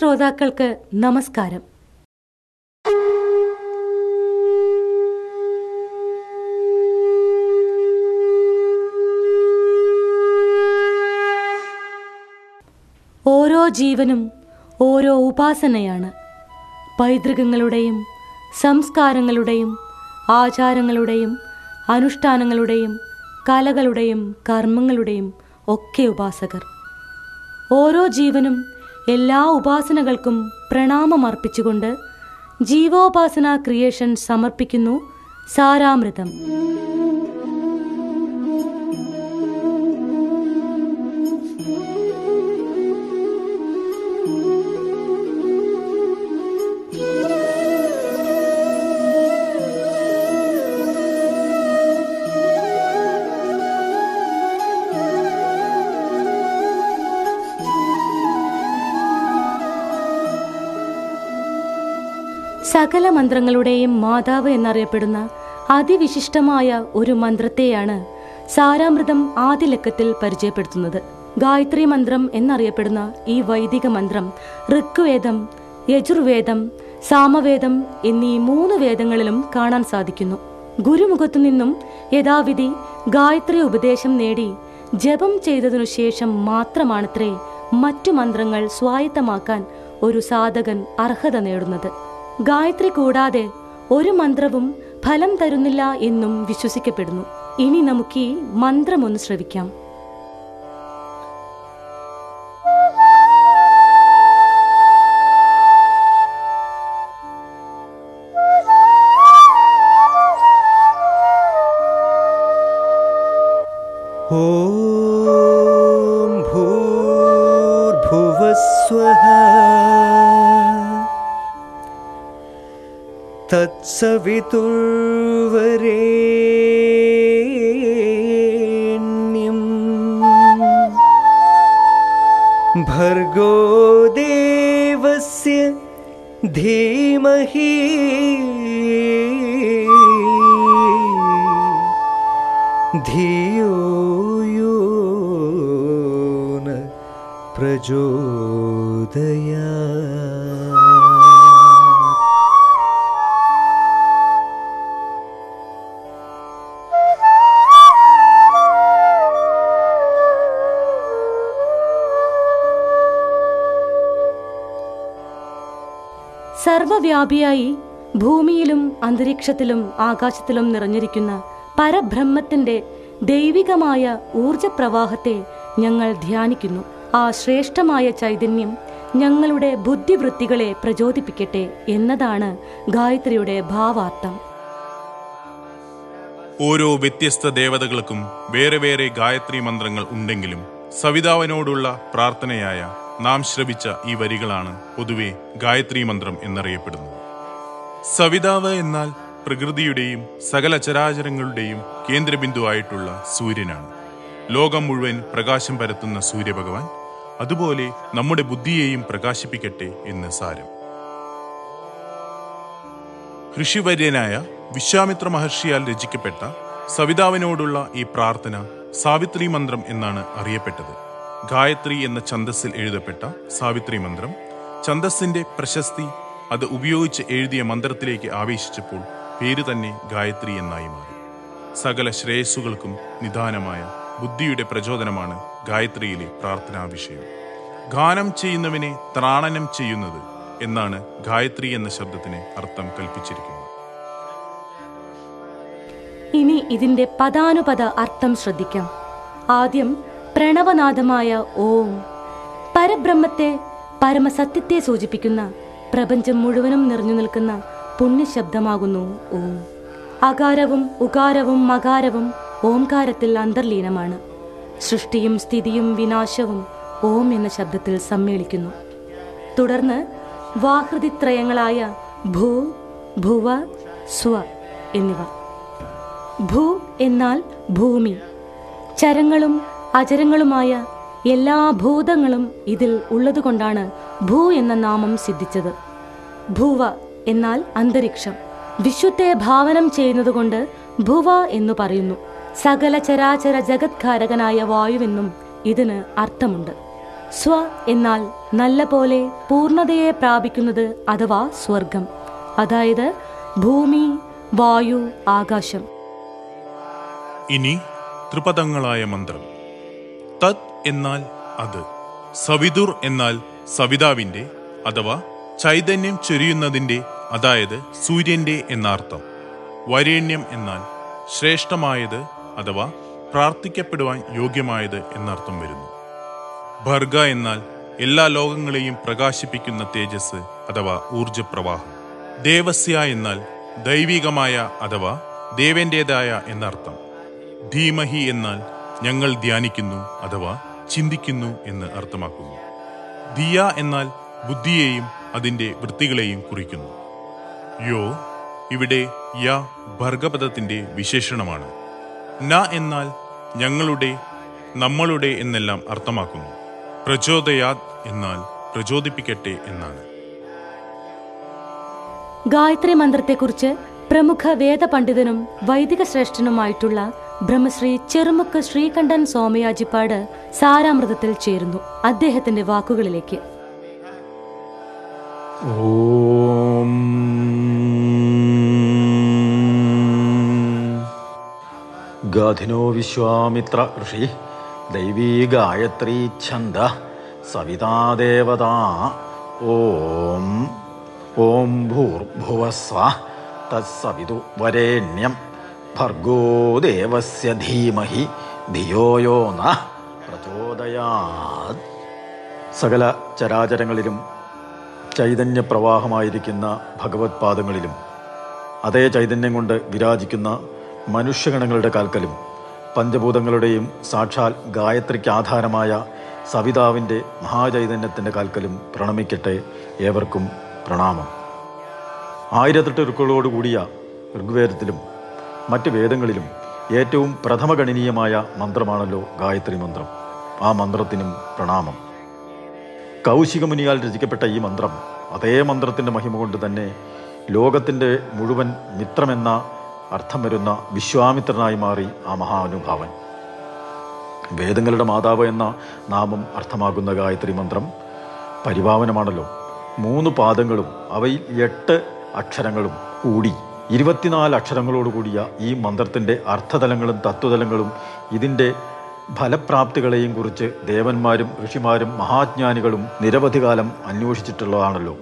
ശ്രോതാക്കൾക്ക് നമസ്കാരം. ഓരോ ജീവനും ഓരോ ഉപാസനയാണ്. പൈതൃകങ്ങളുടെയും സംസ്കാരങ്ങളുടെയും ആചാരങ്ങളുടെയും അനുഷ്ഠാനങ്ങളുടെയും കലകളുടെയും കർമ്മങ്ങളുടെയും ഒക്കെ ഉപാസകർ. ഓരോ ജീവനും എല്ലാ ഉപാസനകൾക്കും പ്രണാമമർപ്പിച്ചുകൊണ്ട് ജീവോപാസന ക്രിയേഷൻ സമർപ്പിക്കുന്നു സാരാമൃതം. സകല മന്ത്രങ്ങളുടെയും മാതാവ് എന്നറിയപ്പെടുന്ന അതിവിശിഷ്ടമായ ഒരു മന്ത്രത്തെയാണ് സാരാമൃതം ആദ്യലക്കത്തിൽ പരിചയപ്പെടുത്തുന്നത്. ഗായത്രി മന്ത്രം എന്നറിയപ്പെടുന്ന ഈ വൈദിക മന്ത്രം ഋഗ്വേദം യജുർവേദം സാമവേദം എന്നീ മൂന്ന് വേദങ്ങളിലും കാണാൻ സാധിക്കുന്നു. ഗുരുമുഖത്തു നിന്നും യഥാവിധി ഗായത്രി ഉപദേശം നേടി ജപം ചെയ്തതിനു ശേഷം മാത്രമാണത്രേ മറ്റു മന്ത്രങ്ങൾ സ്വായത്തമാക്കാൻ ഒരു സാധകൻ അർഹത നേടുന്നത്. ഗായത്രി കൂടാതെ ഒരു മന്ത്രവും ഫലം തരുന്നില്ല എന്നും വിശ്വസിക്കപ്പെടുന്നു. ഇനി നമുക്ക് ഈ മന്ത്രമൊന്ന് ശ്രവിക്കാം. तत्सवितुर्वरेण्यम्। भर्गो देवस्य धीमहि। धियो यो न प्रचोदयात् സർവവ്യാപിയായി ഭൂമിയിലും അന്തരീക്ഷത്തിലും ആകാശത്തിലും നിറഞ്ഞിരിക്കുന്ന പരബ്രഹ്മത്തിന്റെ ദൈവികമായ ഊർജപ്രവാഹത്തെ ഞങ്ങൾ ധ്യാനിക്കുന്നു. ആ ശ്രേഷ്ഠമായ ചൈതന്യം ഞങ്ങളുടെ ബുദ്ധിവൃത്തികളെ പ്രചോദിപ്പിക്കട്ടെ എന്നതാണ് ഗായത്രിയുടെ ഭാവാർത്ഥം. ഓരോ വ്യത്യസ്ത ദേവതകൾക്കും വേറെ വേറെ ഗായത്രി മന്ത്രങ്ങൾ ഉണ്ടെങ്കിലും സവിതാവിനോടുള്ള പ്രാർത്ഥനയായ നാം ശ്രവിച്ച ഈ വരികളാണ് പൊതുവെ ഗായത്രി മന്ത്രം എന്നറിയപ്പെടുന്നത്. സവിതാവ് എന്നാൽ പ്രകൃതിയുടെയും സകല ചരാചരങ്ങളുടെയും കേന്ദ്രബിന്ദുവായിട്ടുള്ള സൂര്യനാണ്. ലോകം മുഴുവൻ പ്രകാശം പരത്തുന്ന സൂര്യഭഗവാൻ അതുപോലെ നമ്മുടെ ബുദ്ധിയെയും പ്രകാശിപ്പിക്കട്ടെ എന്ന് സാരം. ഋഷിവര്യനായ വിശ്വാമിത്ര മഹർഷിയാൽ രചിക്കപ്പെട്ട സവിതാവിനോടുള്ള ഈ പ്രാർത്ഥന സാവിത്രി മന്ത്രം എന്നാണ് അറിയപ്പെട്ടത്. ഗായത്രി എന്ന ഛന്ദസ്സിൽ എഴുതപ്പെട്ട സാവിത്രി മന്ത്രം. ഛന്ദസ്സിന്റെ പ്രശസ്തി അത് ഉപയോഗിച്ച് എഴുതിയ മന്ത്രത്തിലേക്ക് ആവേശിച്ചപ്പോൾ പേര് തന്നെ ഗായത്രി എന്നായി മാറി. സകല ശ്രേയസ്സുകൾക്കും നിദാനമായ ബുദ്ധിയുടെ പ്രചോദനമാണ് ഗായത്രിയിലെ പ്രാർത്ഥനാ വിഷയം ഗാനം ചെയ്യുന്നവനെ ത്രാണനം ചെയ്യുന്നത് എന്നാണ് ഗായത്രി എന്ന ശബ്ദത്തിന് അർത്ഥം കൽപ്പിച്ചിരിക്കുന്നത്. ഇനി ഇതിന്റെ പദാനുപദ അർത്ഥം ശ്രദ്ധിക്കാം. ആദ്യം പ്രണവനാഥമായ ഓം പരബ്രഹ്മത്തെ പരമസത്യത്തെ സൂചിപ്പിക്കുന്ന പ്രപഞ്ചം മുഴുവനും നിറഞ്ഞു നിൽക്കുന്ന പുണ്യശബ്ദമാകുന്നു ഓം. അകാരവും ഉകാരവും മകാരവും ഓംകാരത്തിൽ അന്തർലീനമാണ്. സൃഷ്ടിയും സ്ഥിതിയും വിനാശവും ഓം എന്ന ശബ്ദത്തിൽ സമ്മേളിക്കുന്നു. തുടർന്ന് വാഹൃതിത്രയങ്ങളായ ഭൂ ഭുവ സ്വ എന്നിവ. ഭൂ എന്നാൽ ഭൂമി. ചരങ്ങളും അചരങ്ങളുമായ എല്ലാ ഭൂതങ്ങളും ഇതിൽ ഉള്ളതുകൊണ്ടാണ് ഭൂ എന്ന നാമം സിദ്ധിച്ചത്. ഭൂവ എന്നാൽ അന്തരീക്ഷം. വിശ്വത്തെ ഭാവനം ചെയ്യുന്നതുകൊണ്ട് ഭുവ എന്ന് പറയുന്നു. സകല ചരാചര ജഗത്കാരകനായ വായുവെന്നും ഇതിന് അർത്ഥമുണ്ട്. സ്വ എന്നാൽ നല്ല പോലെ പൂർണതയെ പ്രാപിക്കുന്നത് അഥവാ സ്വർഗം. അതായത് ഭൂമി വായു ആകാശം. ഇനി ത്രിപദങ്ങളായ മന്ത്രം. തത് എന്നാൽ അത് സവിതുർ എന്നാൽ സവിതാവിന്റെ അഥവാ ചൈതന്യം ചൊരിയുന്നതിന്റെ അതായത് സൂര്യന്റെ എന്നർത്ഥം. വരേണ്യം എന്നാൽ ശ്രേഷ്ഠമായത് അഥവാ പ്രാർത്ഥിക്കപ്പെടുവാൻ യോഗ്യമായത് എന്നർത്ഥം വരുന്നു. ഭർഗ എന്നാൽ എല്ലാ ലോകങ്ങളെയും പ്രകാശിപ്പിക്കുന്ന തേജസ് അഥവാ ഊർജപ്രവാഹം. ദേവസ്യ എന്നാൽ ദൈവികമായ അഥവാ ദേവന്റേതായ എന്നർത്ഥം. ധീമഹി എന്നാൽ ഞങ്ങൾ ധ്യാനിക്കുന്നു അഥവാ ചിന്തിക്കുന്നു എന്ന് അർത്ഥമാക്കുന്നു. ദിയ എന്നാൽ ബുദ്ധിയെയും അതിന്റെ വൃത്തികളെയും കുറിക്കുന്നു. യോ ഇവിടെ യ ഭർഗപദത്തിന്റെ വിശേഷണമാണ്. ന എന്നാൽ ഞങ്ങളുടെ നമ്മളുടെ എന്നെല്ലാം അർത്ഥമാക്കുന്നു. പ്രചോദയാത് എന്നാൽ പ്രചോദിപ്പിക്കട്ടെ എന്നാണ്. ഗായത്രി മന്ത്രത്തെക്കുറിച്ച് പ്രമുഖ വേദപണ്ഡിതനും വൈദിക ശ്രേഷ്ഠനുമായിട്ടുള്ള ബ്രഹ്മശ്രീ ചെറുമുക്ക് ശ്രീകണ്ഠൻ സ്വാമിയാജിപ്പാട് സാരാമൃതത്തിൽ ചേരുന്നു. അദ്ദേഹത്തിന്റെ വാക്കുകളിലേക്ക്. ഓം. ഗാധിനോ വിശ്വാമിത്ര ഋഷി ദൈവീ ഗായത്രീ ഛന്ദ സവിതാദേവത ഓം. ഓം ഭൂർഭുവസ്വ തത്സവിതു വരേണ്യം. ഭർഗോ ധീമഹി ധിയോയോ ന പ്രചോദയാത്. സകല ചരാചരങ്ങളിലും ചൈതന്യപ്രവാഹമായിരിക്കുന്ന ഭഗവത് പാദങ്ങളിലും അതേ ചൈതന്യം കൊണ്ട് വിരാജിക്കുന്ന മനുഷ്യഗണങ്ങളുടെ കാൽക്കലും പഞ്ചഭൂതങ്ങളുടെയും സാക്ഷാൽ ഗായത്രിക്ക് ആധാരമായ സവിതാവിന്റെ മഹാചൈതന്യത്തിന്റെ കാൽക്കലും പ്രണമിക്കട്ടെ ഏവർക്കും പ്രണാമം. ആയിരത്തെട്ട് ഋക്കുകളോടുകൂടിയ ഋഗ്വേദത്തിലും മറ്റ് വേദങ്ങളിലും ഏറ്റവും പ്രഥമഗണനീയമായ മന്ത്രമാണല്ലോ ഗായത്രി മന്ത്രം. ആ മന്ത്രത്തിനും പ്രണാമം. കൗശികമുനിയാൽ രചിക്കപ്പെട്ട ഈ മന്ത്രം അതേ മന്ത്രത്തിന്റെ മഹിമ കൊണ്ട് തന്നെ ലോകത്തിന്റെ മുഴുവൻ മിത്രമെന്ന അർത്ഥം വരുന്ന വിശ്വാമിത്രനായി മാറി ആ മഹാനുഭാവൻ. വേദങ്ങളുടെ മാതാവ് എന്ന നാമം അർത്ഥമാകുന്ന ഗായത്രി മന്ത്രം പരിഭാവനമാണല്ലോ. മൂന്ന് പാദങ്ങളും അവയിൽ എട്ട് അക്ഷരങ്ങളും കൂടി. ഇരുപത്തിനാല് അക്ഷരങ്ങളോട് കൂടിയ ഈ മന്ത്രത്തിന്റെ അർത്ഥതലങ്ങളും തത്വതലങ്ങളും ഇതിന്റെ ഫലപ്രാപ്തികളെയും കുറിച്ച് ദേവന്മാരും ഋഷിമാരും മഹാജ്ഞാനികളും നിരവധി കാലം അന്വേഷിച്ചിട്ടുള്ളതാണല്ലോ.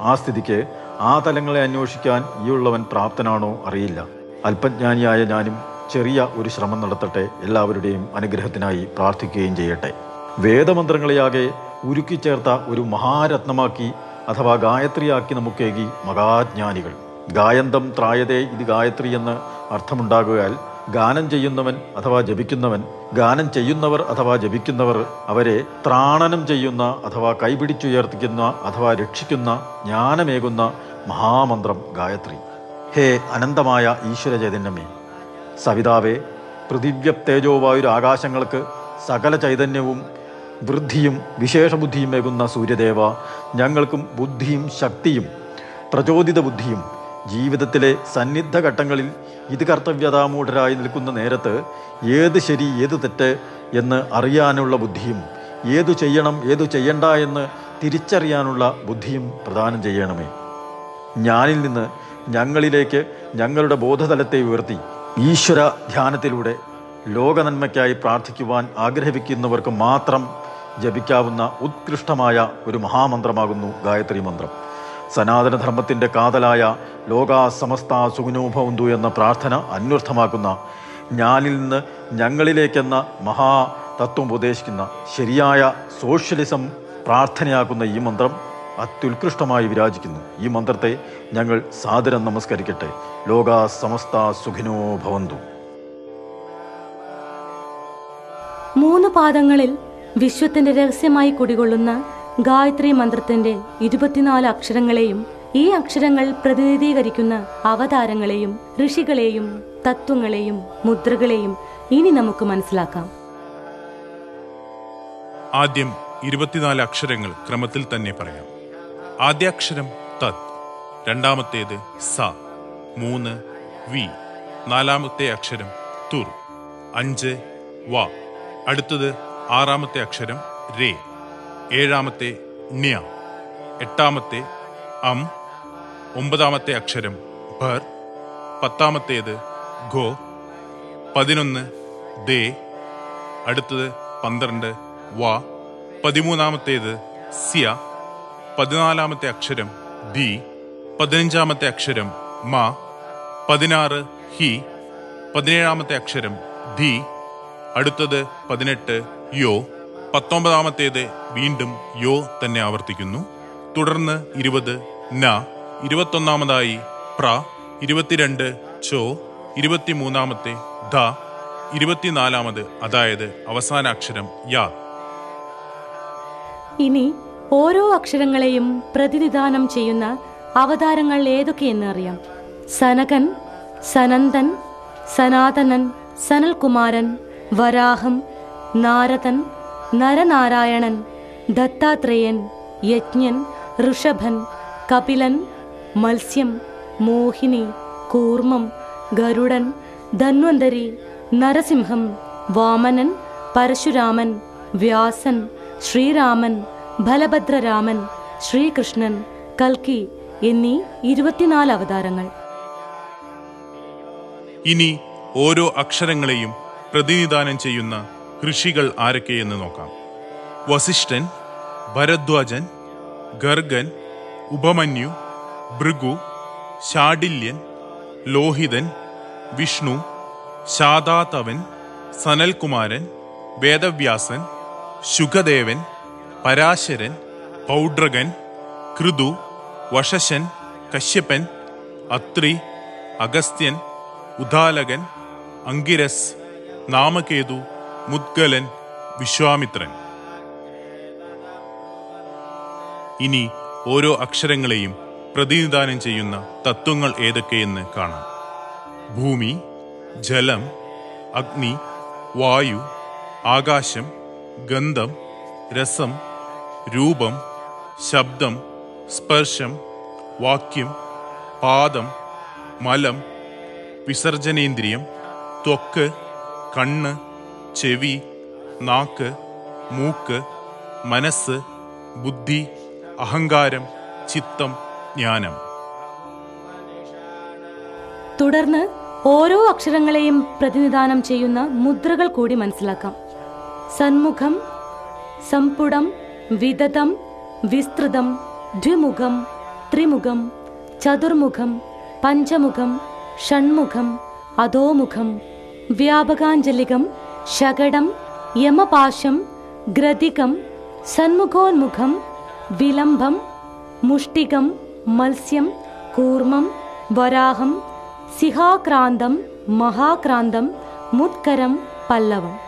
ആ സ്ഥിതിക്ക് ആ തലങ്ങളെ അന്വേഷിക്കാൻ ഈ ഉള്ളവൻ പ്രാപ്തനാണോ അറിയില്ല. അല്പജ്ഞാനിയായ ഞാനും ചെറിയ ഒരു ശ്രമം നടത്തട്ടെ എല്ലാവരുടെയും അനുഗ്രഹത്തിനായി പ്രാർത്ഥിക്കുകയും ചെയ്യട്ടെ. വേദമന്ത്രങ്ങളെയാകെ ഉരുക്കിച്ചേർത്ത ഒരു മഹാരത്നമാക്കി അഥവാ ഗായത്രിയാക്കി നമുക്കേകി മഹാജ്ഞാനികൾ. ഗായന്തം ത്രായതേ ഇത് ഗായത്രി എന്ന് അർത്ഥമുണ്ടാകുകയാൽ ഗാനം ചെയ്യുന്നവൻ അഥവാ ജപിക്കുന്നവൻ ഗാനം ചെയ്യുന്നവർ അഥവാ ജപിക്കുന്നവർ അവരെ ത്രാണനം ചെയ്യുന്ന അഥവാ കൈപിടിച്ചുയർത്തിക്കുന്ന അഥവാ രക്ഷിക്കുന്ന ജ്ഞാനമേകുന്ന മഹാമന്ത്രം ഗായത്രി. ഹേ അനന്തമായ ഈശ്വര ചൈതന്യമേ സവിതാവേ പൃഥിവ്യപ്തേജോവായുരാകാശങ്ങൾക്ക് സകല ചൈതന്യവും വൃദ്ധിയും വിശേഷബുദ്ധിയും ഏകുന്ന സൂര്യദേവ ഞങ്ങൾക്കും ബുദ്ധിയും ശക്തിയും പ്രചോദിത ബുദ്ധിയും ജീവിതത്തിലെ സന്നിദ്ധ ഘട്ടങ്ങളിൽ ഇത് കർത്തവ്യതാമൂഢരായി നിൽക്കുന്ന നേരത്ത് ഏത് ശരി ഏത് തെറ്റ് എന്ന് അറിയാനുള്ള ബുദ്ധിയും ഏതു ചെയ്യണം ഏതു ചെയ്യണ്ട എന്ന് തിരിച്ചറിയാനുള്ള ബുദ്ധിയും പ്രദാനം ചെയ്യണമേ. ഞാനിൽ നിന്ന് ഞങ്ങളിലേക്ക് ഞങ്ങളുടെ ബോധതലത്തെ ഉയർത്തി ഈശ്വര ധ്യാനത്തിലൂടെ ലോകനന്മയ്ക്കായി പ്രാർത്ഥിക്കുവാൻ ആഗ്രഹിക്കുന്നവർക്ക് മാത്രം ജപിക്കാവുന്ന ഉത്കൃഷ്ടമായ ഒരു മഹാമന്ത്രമാകുന്നു ഗായത്രി മന്ത്രം. സനാതനധർമ്മത്തിന്റെ കാതലായ ലോകാ സമസ്ത സുഗുണോഭവന്തു എന്ന പ്രാർത്ഥന അന്വർത്ഥമാക്കുന്ന ഞാനിൽ നിന്ന് ഞങ്ങളിലേക്കെന്ന മഹാ തത്വം ഉപദേശിക്കുന്ന ശരിയായ സോഷ്യലിസം പ്രാർത്ഥനയാക്കുന്ന ഈ മന്ത്രം അത്യുത്കൃഷ്ടമായി വിരാജിക്കുന്നു. ഈ മന്ത്രത്തെ ഞങ്ങൾ സാദരം നമസ്കരിക്കട്ടെ. ലോകാ സമസ്ത സുഖിനോ മൂന്ന് പാദങ്ങളിൽ വിശ്വത്തിന്റെ രഹസ്യമായി കുടികൊള്ളുന്ന ഗായത്രി മന്ത്രത്തിന്റെ ഇരുപത്തിനാല് അക്ഷരങ്ങളെയും ഈ അക്ഷരങ്ങൾ പ്രതിനിധീകരിക്കുന്ന അവതാരങ്ങളെയും ഋഷികളെയും തത്വങ്ങളെയും മുദ്രകളെയും ഇനി നമുക്ക് മനസ്സിലാക്കാം. ആദ്യം ഇരുപത്തിനാല് അക്ഷരങ്ങൾ ക്രമത്തിൽ തന്നെ പറയാം. ആദ്യാക്ഷരം തത് രണ്ടാമത്തേത് സ മൂന്ന് വി നാലാമത്തെ അക്ഷരം തുർ അഞ്ച് വ അടുത്തത് ആറാമത്തെ അക്ഷരം രേ. ഏഴാമത്തെ ന്യ. എട്ടാമത്തെ അം. ഒമ്പതാമത്തെ അക്ഷരം ഭർ. പത്താമത്തേത് ഗോ പതിനൊന്ന് ദേ. അടുത്തത് പന്ത്രണ്ട് വ. പതിമൂന്നാമത്തേത് സിയ. പതിനാലാമത്തെ അക്ഷരം ദി പതിനഞ്ചാമത്തെ അക്ഷരം മ. പതിനാറ് ഹി. പതിനേഴാമത്തെ അക്ഷരം ധി. അടുത്തത് പതിനെട്ട് യോ. പത്തൊമ്പതാമത്തേത് വീണ്ടും യോ തന്നെ ആവർത്തിക്കുന്നു. തുടർന്ന് ഇരുപത് ന ഇരുപത്തൊന്നാമതായി പ്ര ഇരുപത്തിരണ്ട് ചോ ഇരുപത്തിമൂന്നാമത്തെ ധ ഇരുപത്തിനാലാമത് അതായത് അവസാന അക്ഷരം യാ. ഇനി ഓരോ അക്ഷരങ്ങളെയും പ്രതിനിധാനം ചെയ്യുന്ന അവതാരങ്ങൾ ഏതൊക്കെയെന്ന് അറിയാം. സനകൻ സനന്ദൻ സനാതനൻ സനൽകുമാരൻ വരാഹം നാരദൻ നരനാരായണൻ ദത്താത്രേയൻ യജ്ഞൻ ഋഷഭൻ കപിലൻ മത്സ്യം മോഹിനി കൂർമ്മം ഗരുഡൻ ധന്വന്തരി നരസിംഹം വാമനൻ പരശുരാമൻ വ്യാസൻ ശ്രീരാമൻ ബലഭദ്രരാമൻ ശ്രീകൃഷ്ണൻ കൽക്കി എന്നീ ഇരുപത്തിനാല് അവതാരങ്ങൾ. ഇനി ഓരോ അക്ഷരങ്ങളെയും പ്രതിനിധാനം ചെയ്യുന്ന ഋഷികൾ ആരൊക്കെയെന്ന് നോക്കാം. വസിഷ്ഠൻ ഭരദ്വാജൻ ഗർഗൻ ഉപമന്യു ഭൃഗു ശാഡില്യൻ ലോഹിതൻ വിഷ്ണു ശാദാതവൻ സനൽകുമാരൻ വേദവ്യാസൻ ശുഖദേവൻ പരാശരൻ പൗഡ്രകൻ കൃതു വശശൻ കശ്യപ്പൻ അത്രി അഗസ്ത്യൻ ഉദാലകൻ അങ്കിരസ് നാമകേതു മുദ്ഗലൻ വിശ്വാമിത്രൻ. ഇനി ഓരോ അക്ഷരങ്ങളെയും പ്രതിനിധാനം ചെയ്യുന്ന തത്വങ്ങൾ ഏതൊക്കെയെന്ന് കാണാം. ഭൂമി ജലം അഗ്നി വായു ആകാശം ഗന്ധം രസം രൂപം ശബ്ദം സ്പർശം വാക്യം പാദം മലം വിസർജനേന്ദ്രിയം ത്വക്ക് കണ്ണ് ചെവി നാക്ക് മൂക്ക് മനസ്സ് ബുദ്ധി അഹങ്കാരം ചിത്തം ജ്ഞാനം. തുടർന്ന് ഓരോ അക്ഷരങ്ങളെയും പ്രതിനിധാനം ചെയ്യുന്ന മുദ്രകൾ കൂടി മനസ്സിലാക്കാം. സന്മുഖം സമ്പുടം വിദതം വിസ്തൃതം ദ്വിമുഖം ത്രിമുഖം ചതുർമുഖം പഞ്ചമുഖം ഷൺമുഖം അധോമുഖം വ്യാപകാഞ്ജലികം ശകടം യമപാശം ഗ്രതികം സന്മുഖോന്മുഖം വിലംബം മുഷ്ടികം മത്സ്യം കൂർമ്മം വരാഹം സിഹാക്രാന്തം മഹാക്രാന്തം മുത്കരം പല്ലവം.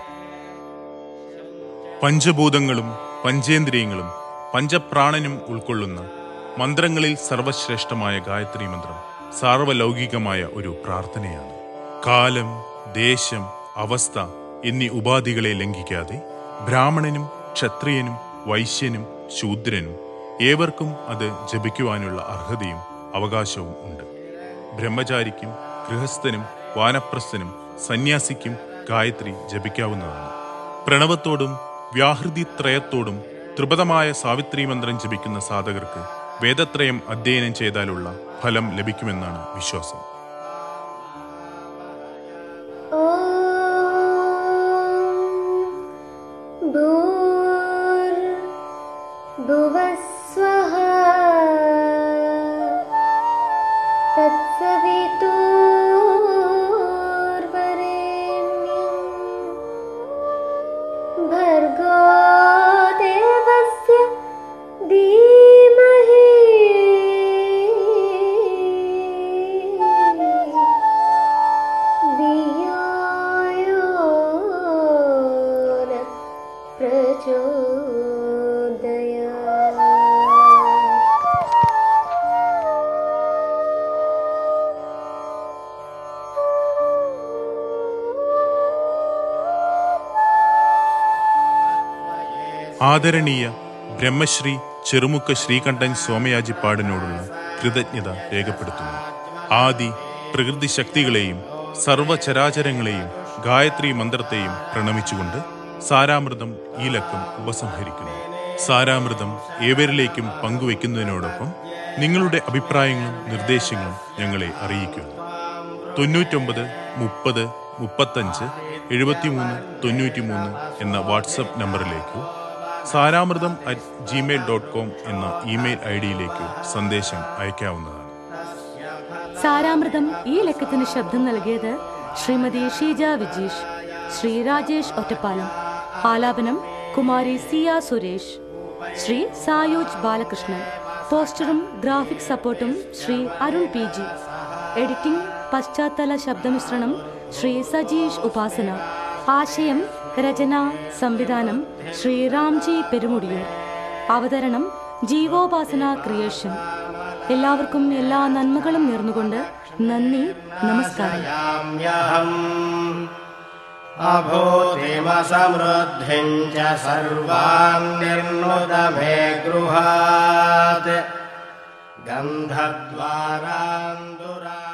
പഞ്ചഭൂതങ്ങളും പഞ്ചേന്ദ്രിയങ്ങളും പഞ്ചപ്രാണനും ഉൾക്കൊള്ളുന്ന മന്ത്രങ്ങളിൽ സർവശ്രേഷ്ഠമായ ഗായത്രി മന്ത്രം സാർവലൗകികമായ ഒരു പ്രാർത്ഥനയാണ്. കാലം ദേശം അവസ്ഥ എന്നീ ഉപാധികളെ ലംഘിക്കാതെ ബ്രാഹ്മണനും ക്ഷത്രിയനും വൈശ്യനും ശൂദ്രനും ഏവർക്കും അത് ജപിക്കുവാനുള്ള അർഹതയും അവകാശവും ഉണ്ട്. ബ്രഹ്മചാരിക്കും ഗൃഹസ്ഥനും വാനപ്രസ്ഥനും സന്യാസിക്കും ഗായത്രി ജപിക്കാവുന്നതാണ്. പ്രണവത്തോടും വ്യാഹൃതിത്രയത്തോടും ത്രിപദമായ സാവിത്രി മന്ത്രം ജപിക്കുന്ന സാധകർക്ക് വേദത്രയം അധ്യയനം ചെയ്താലുള്ള ഫലം ലഭിക്കുമെന്നാണ് വിശ്വാസം. ആദരണീയ ബ്രഹ്മശ്രീ ചെറുമുക്ക ശ്രീകണ്ഠൻ സോമയാജിപ്പാടിനോടുള്ള കൃതജ്ഞത രേഖപ്പെടുത്തുന്നു. ആദി പ്രകൃതി ശക്തികളെയും സർവചരാചരങ്ങളെയും ഗായത്രി മന്ത്രത്തെയും പ്രണമിച്ചുകൊണ്ട് സാരാമൃതം ഈ ലക്കം ഉപസംഹരിക്കുന്നു. സാരാമൃതം ഏവരിലേക്കും പങ്കുവെക്കുന്നതിനോടൊപ്പം നിങ്ങളുടെ അഭിപ്രായങ്ങളും നിർദ്ദേശങ്ങളും ഞങ്ങളെ അറിയിക്കുന്നു. തൊണ്ണൂറ്റൊമ്പത് മുപ്പത് മുപ്പത്തഞ്ച് എഴുപത്തിമൂന്ന് തൊണ്ണൂറ്റിമൂന്ന് എന്ന WhatsApp നമ്പറിലേക്കോ Saramrutham at Gmail dot com എന്ന ഇമെയിൽ ഐ ഡിയിലേക്ക് സന്ദേശം അയക്കാവുന്നതാണ്. സാരാമൃതം ഈ ലക്കത്തിന് ശബ്ദം നൽകിയത് ശ്രീമതി ഷീജ വിജീഷ് ശ്രീ രാജേഷ് ഒറ്റപ്പാലം ആലാപനം കുമാരി സിയ സുരേഷ് ശ്രീ സായോജ് ബാലകൃഷ്ണൻ പോസ്റ്ററും ഗ്രാഫിക് സപ്പോർട്ടും Shri Arun P G editing പശ്ചാത്തല ശബ്ദമിശ്രണം ശ്രീ സജീഷ് ഉപാസന ആശയം രചന സംവിധാനം ശ്രീറാംജി പെരുമുടിയൂർ. അവതരണം ജീവോപാസന ക്രിയേഷൻ. എല്ലാവർക്കും എല്ലാ നന്മകളും നേർന്നുകൊണ്ട് നന്ദി നമസ്കാരം. ഗന്ധദ്വാരാ ച